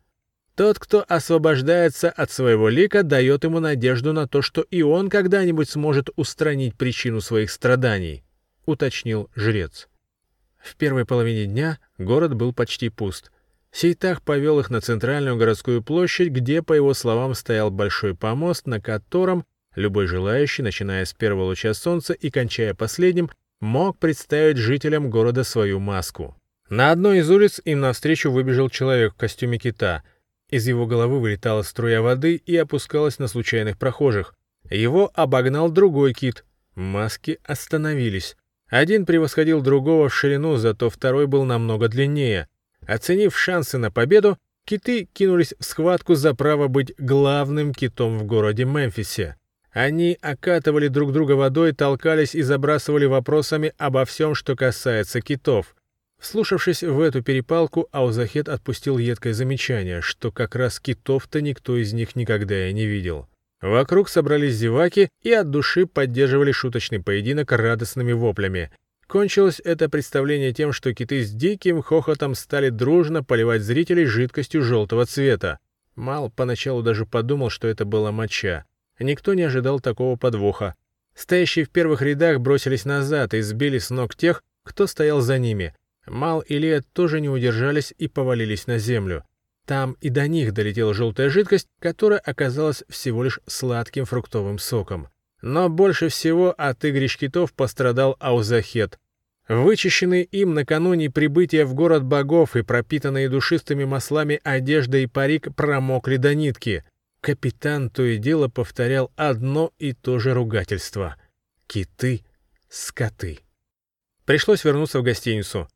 Тот, кто освобождается от своего лика, дает ему надежду на то, что и он когда-нибудь сможет устранить причину своих страданий, — уточнил жрец. В первой половине дня город был почти пуст. Сейтах повел их на центральную городскую площадь, где, по его словам, стоял большой помост, на котором любой желающий, начиная с первого луча солнца и кончая последним, мог представить жителям города свою маску. На одной из улиц им навстречу выбежал человек в костюме кита — из его головы вылетала струя воды и опускалась на случайных прохожих. Его обогнал другой кит. Маски остановились. Один превосходил другого в ширину, зато второй был намного длиннее. Оценив шансы на победу, киты кинулись в схватку за право быть главным китом в городе Мемфисе. Они окатывали друг друга водой, толкались и забрасывали вопросами обо всем, что касается китов. Вслушавшись в эту перепалку, Аузахет отпустил едкое замечание, что как раз китов-то никто из них никогда и не видел. Вокруг собрались зеваки и от души поддерживали шуточный поединок радостными воплями. Кончилось это представление тем, что киты с диким хохотом стали дружно поливать зрителей жидкостью желтого цвета. Мал поначалу даже подумал, что это была моча. Никто не ожидал такого подвоха. Стоящие в первых рядах бросились назад и сбили с ног тех, кто стоял за ними. Мал и Лия тоже не удержались и повалились на землю. Там и до них долетела желтая жидкость, которая оказалась всего лишь сладким фруктовым соком. Но больше всего от игрищ китов пострадал Аузахет. Вычищенные им накануне прибытия в город богов и пропитанные душистыми маслами одежда и парик промокли до нитки. Капитан то и дело повторял одно и то же ругательство. Киты, скоты. Пришлось вернуться в гостиницу.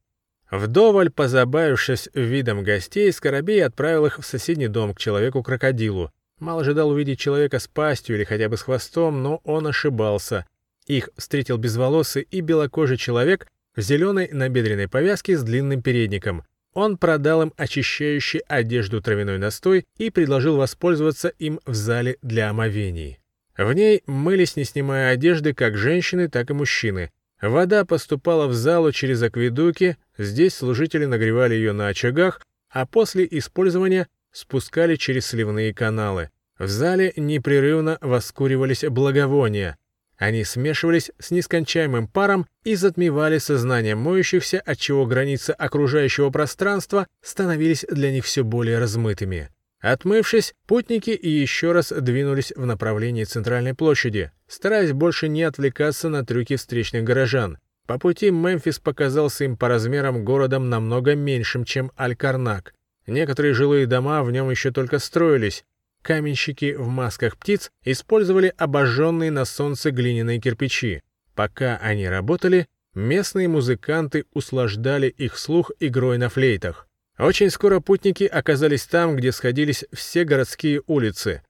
Вдоволь позабавившись видом гостей, Скоробей отправил их в соседний дом к человеку-крокодилу. Мало ожидал увидеть человека с пастью или хотя бы с хвостом, но он ошибался. Их встретил безволосый и белокожий человек в зеленой набедренной повязке с длинным передником. Он продал им очищающий одежду травяной настой и предложил воспользоваться им в зале для омовений. В ней мылись, не снимая одежды, как женщины, так и мужчины. Вода поступала в залу через акведуки, здесь служители нагревали ее на очагах, а после использования спускали через сливные каналы. В зале непрерывно воскуривались благовония. Они смешивались с нескончаемым паром и затмевали сознание моющихся, отчего границы окружающего пространства становились для них все более размытыми. Отмывшись, путники еще раз двинулись в направлении центральной площади, стараясь больше не отвлекаться на трюки встречных горожан. По пути Мемфис показался им по размерам городом намного меньшим, чем Аль-Карнак. Некоторые жилые дома в нем еще только строились. Каменщики в масках птиц использовали обожженные на солнце глиняные кирпичи. Пока они работали, местные музыканты услаждали их слух игрой на флейтах. Очень скоро путники оказались там, где сходились все городские улицы.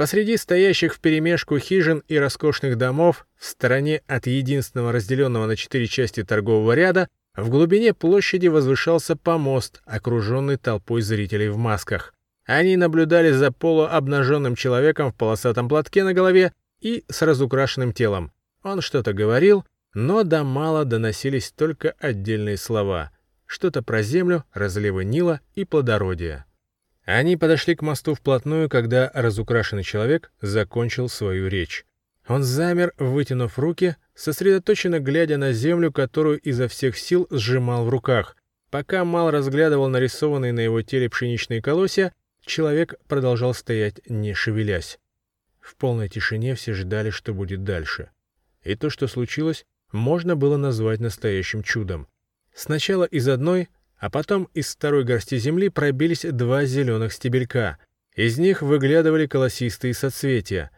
Посреди стоящих вперемешку хижин и роскошных домов, в стороне от единственного разделенного на четыре части торгового ряда, в глубине площади возвышался помост, окруженный толпой зрителей в масках. Они наблюдали за полуобнаженным человеком в полосатом платке на голове и с разукрашенным телом. Он что-то говорил, но до мала доносились только отдельные слова. Что-то про землю, разливы Нила и плодородие. Они подошли к мосту вплотную, когда разукрашенный человек закончил свою речь. Он замер, вытянув руки, сосредоточенно глядя на землю, которую изо всех сил сжимал в руках. Пока Мал разглядывал нарисованные на его теле пшеничные колосья, человек продолжал стоять, не шевелясь. В полной тишине все ждали, что будет дальше. И то, что случилось, можно было назвать настоящим чудом. Сначала из одной, а потом из второй горсти земли пробились два зеленых стебелька. Из них выглядывали колосистые соцветия.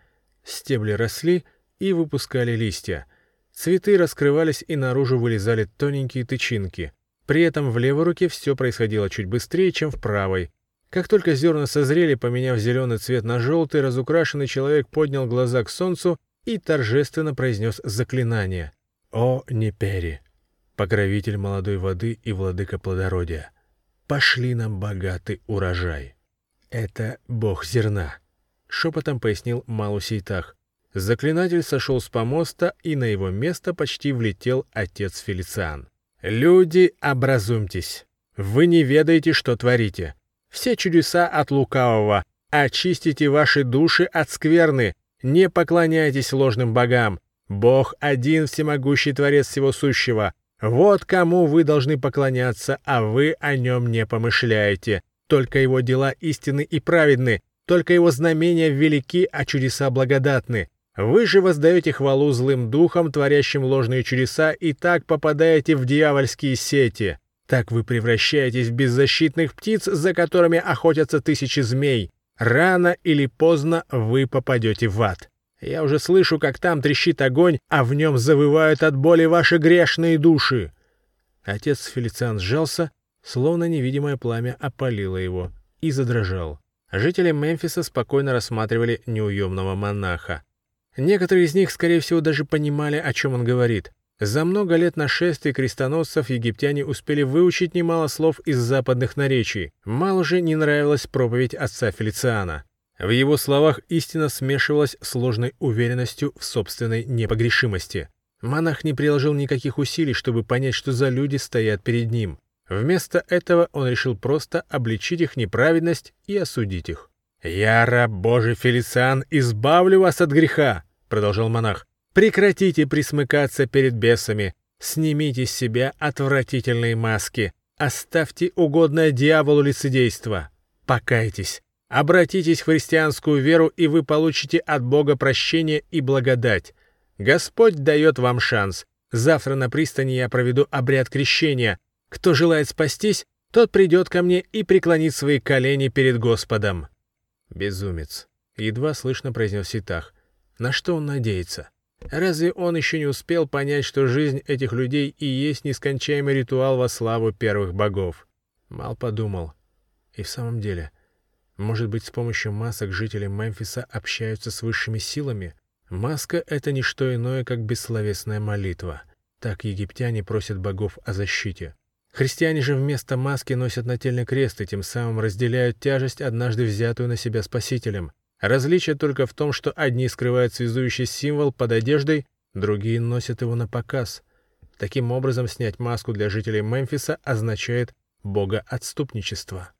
Стебли росли и выпускали листья. Цветы раскрывались и наружу вылезали тоненькие тычинки. При этом в левой руке все происходило чуть быстрее, чем в правой. Как только зерна созрели, поменяв зеленый цвет на желтый, разукрашенный человек поднял глаза к солнцу и торжественно произнес заклинание. «О, Непери, покровитель молодой воды и владыка плодородия, пошли нам богатый урожай». «Это бог зерна», — шепотом пояснил Малусейтах. Заклинатель сошел с помоста, и на его место почти влетел отец Фелициан. «Люди, образумьтесь! Вы не ведаете, что творите. Все чудеса от лукавого. Очистите ваши души от скверны. Не поклоняйтесь ложным богам. Бог один всемогущий Творец всего сущего. Вот кому вы должны поклоняться, а вы о нем не помышляете. Только его дела истинны и праведны, только его знамения велики, а чудеса благодатны. Вы же воздаете хвалу злым духам, творящим ложные чудеса, и так попадаете в дьявольские сети. Так вы превращаетесь в беззащитных птиц, за которыми охотятся тысячи змей. Рано или поздно вы попадете в ад. Я уже слышу, как там трещит огонь, а в нем завывают от боли ваши грешные души. Отец Фелициан сжался, словно невидимое пламя опалило его, и задрожал. Жители Мемфиса спокойно рассматривали неуемного монаха. Некоторые из них, скорее всего, даже понимали, о чем он говорит. За много лет нашествий крестоносцев египтяне успели выучить немало слов из западных наречий. Мало же не нравилась проповедь отца Фелициана. В его словах истина смешивалась с сложной уверенностью в собственной непогрешимости. Монах не приложил никаких усилий, чтобы понять, что за люди стоят перед ним. Вместо этого он решил просто обличить их неправедность и осудить их. «Я, раб Божий Фелициан, избавлю вас от греха», — продолжал монах. «Прекратите присмыкаться перед бесами, снимите с себя отвратительные маски, оставьте угодное дьяволу лицедейство, покайтесь, обратитесь в христианскую веру, и вы получите от Бога прощение и благодать. Господь дает вам шанс. Завтра на пристани я проведу обряд крещения. Кто желает спастись, тот придет ко мне и преклонит свои колени перед Господом». Безумец. Едва слышно произнес Ситах. На что он надеется? Разве он еще не успел понять, что жизнь этих людей и есть нескончаемый ритуал во славу первых богов? Мал подумал. И в самом деле, может быть, с помощью масок жители Мемфиса общаются с высшими силами? Маска — это не что иное, как бессловесная молитва. Так египтяне просят богов о защите. Христиане же вместо маски носят нательный крест и тем самым разделяют тяжесть, однажды взятую на себя Спасителем. Различие только в том, что одни скрывают связующий символ под одеждой, другие носят его на показ. Таким образом, снять маску для жителей Мемфиса означает богоотступничество.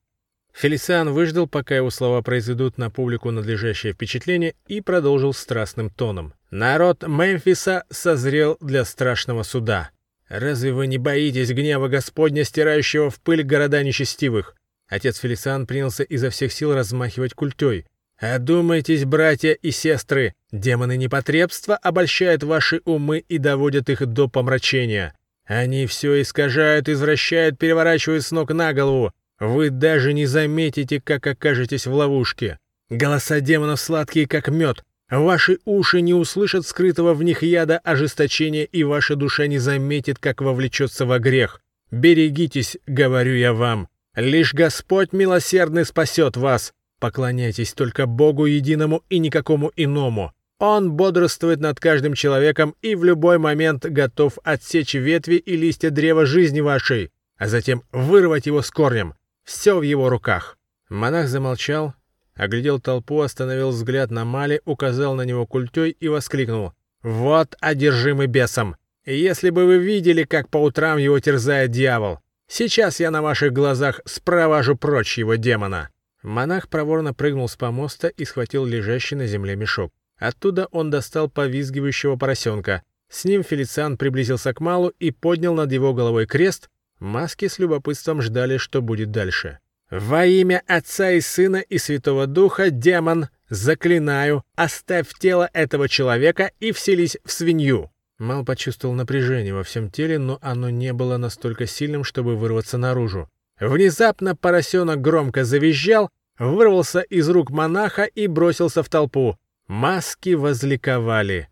Фелициан выждал, пока его слова произведут на публику надлежащее впечатление, и продолжил страстным тоном. «Народ Мемфиса созрел для страшного суда. Разве вы не боитесь гнева Господня, стирающего в пыль города нечестивых?» Отец Фелициан принялся изо всех сил размахивать культей. «Одумайтесь, братья и сестры! Демоны непотребства обольщают ваши умы и доводят их до помрачения. Они все искажают, извращают, переворачивают с ног на голову. Вы даже не заметите, как окажетесь в ловушке. Голоса демонов сладкие, как мед. Ваши уши не услышат скрытого в них яда ожесточения, и ваша душа не заметит, как вовлечется во грех. Берегитесь, говорю я вам. Лишь Господь милосердный спасет вас. Поклоняйтесь только Богу единому и никакому иному. Он бодрствует над каждым человеком и в любой момент готов отсечь ветви и листья древа жизни вашей, а затем вырвать его с корнем. Все в его руках. Монах замолчал, оглядел толпу, остановил взгляд на Мали, указал на него культей и воскликнул. «Вот одержимый бесом! Если бы вы видели, как по утрам его терзает дьявол! Сейчас я на ваших глазах спровожу прочь его демона!» Монах проворно прыгнул с помоста и схватил лежащий на земле мешок. Оттуда он достал повизгивающего поросенка. С ним Фелициан приблизился к Малу и поднял над его головой крест, Маски с любопытством ждали, что будет дальше. «Во имя Отца и Сына и Святого Духа, демон, заклинаю, оставь тело этого человека и вселись в свинью!» Мал почувствовал напряжение во всем теле, но оно не было настолько сильным, чтобы вырваться наружу. Внезапно поросенок громко завизжал, вырвался из рук монаха и бросился в толпу. Маски возликовали.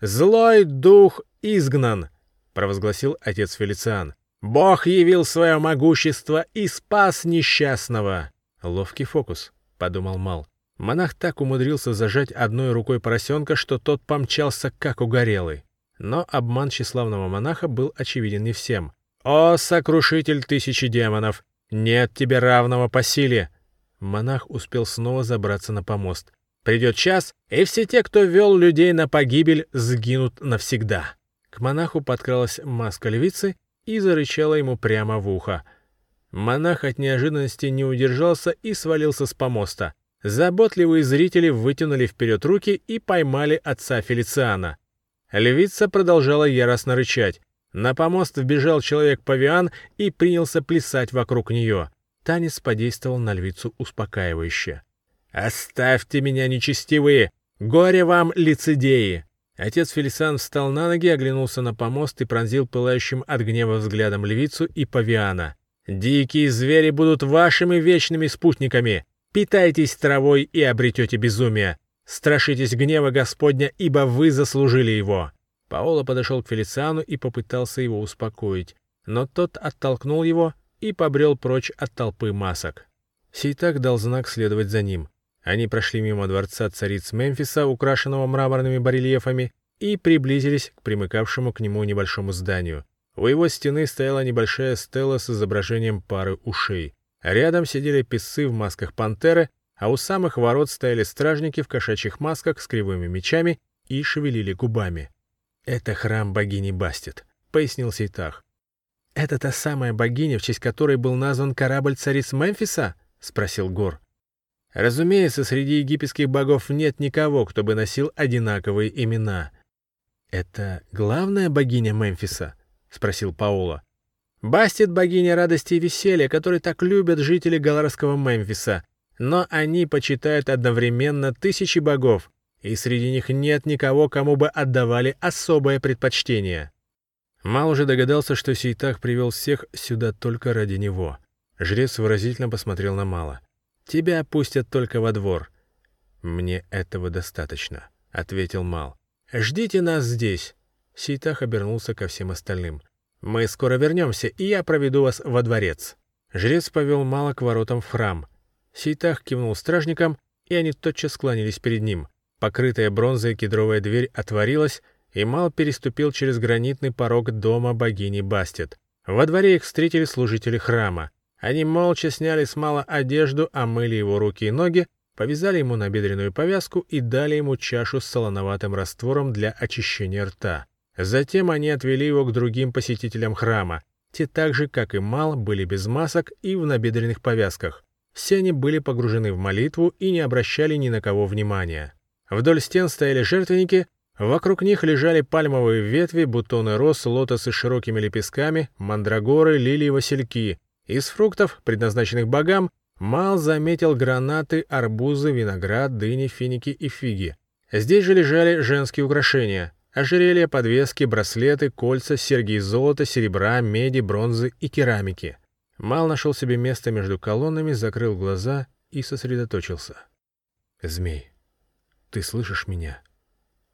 «Злой дух изгнан!» — провозгласил отец Фелициан. Бог явил свое могущество и спас несчастного. Ловкий фокус, подумал Мал. Монах так умудрился зажать одной рукой поросенка, что тот помчался как угорелый. Но обман тщеславного монаха был очевиден не всем. «О, сокрушитель тысячи демонов! Нет тебе равного по силе!» Монах успел снова забраться на помост. «Придет час, и все те, кто вел людей на погибель, сгинут навсегда». К монаху подкралась маска львицы и зарычала ему прямо в ухо. Монах от неожиданности не удержался и свалился с помоста. Заботливые зрители вытянули вперед руки и поймали отца Фелициана. Львица продолжала яростно рычать. На помост вбежал человек-павиан и принялся плясать вокруг нее. Танец подействовал на львицу успокаивающе. «Оставьте меня, нечестивые! Горе вам, лицедеи!» Отец Фелисан встал на ноги, оглянулся на помост и пронзил пылающим от гнева взглядом львицу и павиана. «Дикие звери будут вашими вечными спутниками! Питайтесь травой и обретете безумие! Страшитесь гнева Господня, ибо вы заслужили его!» Паоло подошел к Фелициану и попытался его успокоить, но тот оттолкнул его и побрел прочь от толпы масок. Сейтак дал знак следовать за ним. Они прошли мимо дворца цариц Мемфиса, украшенного мраморными барельефами, и приблизились к примыкавшему к нему небольшому зданию. У его стены стояла небольшая стела с изображением пары ушей. Рядом сидели писцы в масках пантеры, а у самых ворот стояли стражники в кошачьих масках с кривыми мечами и шевелили губами. «Это храм богини Бастет», — пояснил Сейтах. «Это та самая богиня, в честь которой был назван корабль цариц Мемфиса?» — спросил Гор. Разумеется, среди египетских богов нет никого, кто бы носил одинаковые имена. «Это главная богиня Мемфиса?» — спросил Паула. «Бастит богиня радости и веселья, которой так любят жители галарского Мемфиса. Но они почитают одновременно тысячи богов, и среди них нет никого, кому бы отдавали особое предпочтение». Мал уже догадался, что Сейтах привел всех сюда только ради него. Жрец выразительно посмотрел на Мала. Тебя пустят только во двор». «Мне этого достаточно», — ответил Мал. «Ждите нас здесь». Сейтах обернулся ко всем остальным. «Мы скоро вернемся, и я проведу вас во дворец». Жрец повел Мала к воротам в храм. Сейтах кивнул стражникам, и они тотчас склонились перед ним. Покрытая бронзой кедровая дверь отворилась, и Мал переступил через гранитный порог дома богини Бастет. Во дворе их встретили служители храма. Они молча сняли с Мала одежду, омыли его руки и ноги, повязали ему набедренную повязку и дали ему чашу с солоноватым раствором для очищения рта. Затем они отвели его к другим посетителям храма. Те так же, как и Мал, были без масок и в набедренных повязках. Все они были погружены в молитву и не обращали ни на кого внимания. Вдоль стен стояли жертвенники, вокруг них лежали пальмовые ветви, бутоны роз, лотосы с широкими лепестками, мандрагоры, лилии, васильки. Из фруктов, предназначенных богам, Мал заметил гранаты, арбузы, виноград, дыни, финики и фиги. Здесь же лежали женские украшения. Ожерелья, подвески, браслеты, кольца, серьги из золота, серебра, меди, бронзы и керамики. Мал нашел себе место между колоннами, закрыл глаза и сосредоточился. «Змей, ты слышишь меня?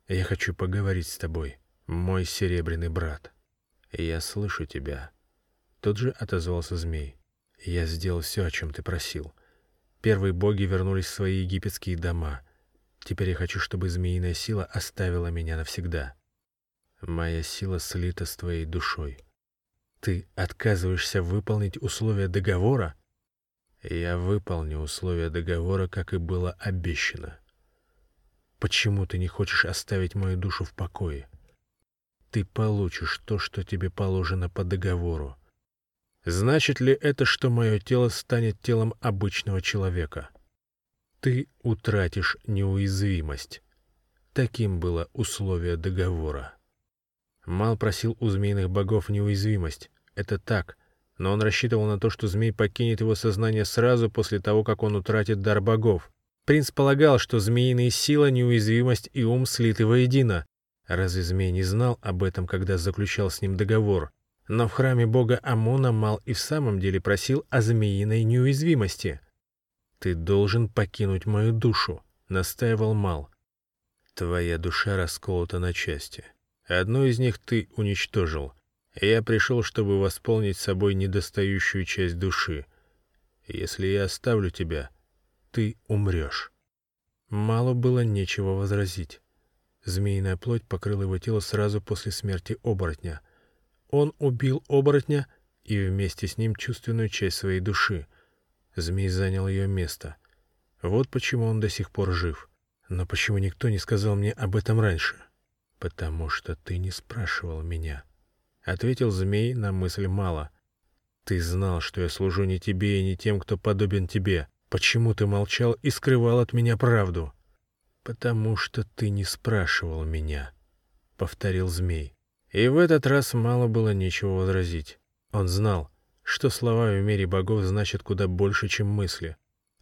Я хочу поговорить с тобой, мой серебряный брат. Я слышу тебя». Тут же отозвался змей. «Я сделал все, о чем ты просил. Первые боги вернулись в свои египетские дома. Теперь я хочу, чтобы змеиная сила оставила меня навсегда. Моя сила слита с твоей душой». Ты отказываешься выполнить условия договора? Я выполню условия договора, как и было обещано. Почему ты не хочешь оставить мою душу в покое? Ты получишь то, что тебе положено по договору. Значит ли это, что мое тело станет телом обычного человека? Ты утратишь неуязвимость. Таким было условие договора. Мал просил у змеиных богов неуязвимость. Это так, но он рассчитывал на то, что змей покинет его сознание сразу после того, как он утратит дар богов. Принц полагал, что змеиные сила, неуязвимость и ум слиты воедино. Разве змей не знал об этом, когда заключал с ним договор? Но в храме бога Амона Мал и в самом деле просил о змеиной неуязвимости. «Ты должен покинуть мою душу», — настаивал Мал. «Твоя душа расколота на части. Одну из них ты уничтожил. Я пришел, чтобы восполнить собой недостающую часть души. Если я оставлю тебя, ты умрешь. Мало было нечего возразить. Змеиная плоть покрыла его тело сразу после смерти оборотня. Он убил оборотня и вместе с ним чувственную часть своей души. Змей занял ее место. Вот почему он до сих пор жив. Но почему никто не сказал мне об этом раньше? — «Потому что ты не спрашивал меня», — ответил змей на мысль мало. «Ты знал, что я служу не тебе и не тем, кто подобен тебе. Почему ты молчал и скрывал от меня правду?» «Потому что ты не спрашивал меня», — повторил змей. И в этот раз мало было нечего возразить. Он знал, что слова в мире богов значат куда больше, чем мысли.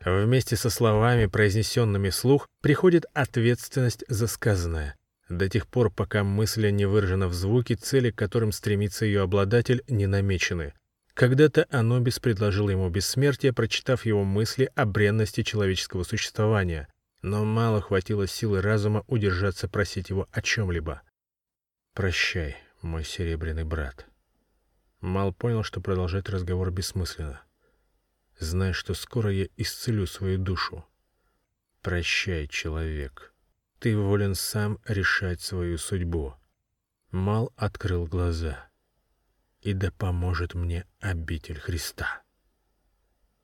Вместе со словами, произнесенными вслух, приходит ответственность за сказанное до тех пор, пока мысль не выражена в звуке, цели, к которым стремится ее обладатель, не намечены. Когда-то Анобис предложил ему бессмертие, прочитав его мысли о бренности человеческого существования, но мало хватило силы разума удержаться просить его о чем-либо. «Прощай, мой серебряный брат». Мал понял, что продолжать разговор бессмысленно. «Знай, что скоро я исцелю свою душу. Прощай, человек». Ты волен сам решать свою судьбу. Мал открыл глаза. И да поможет мне обитель Христа.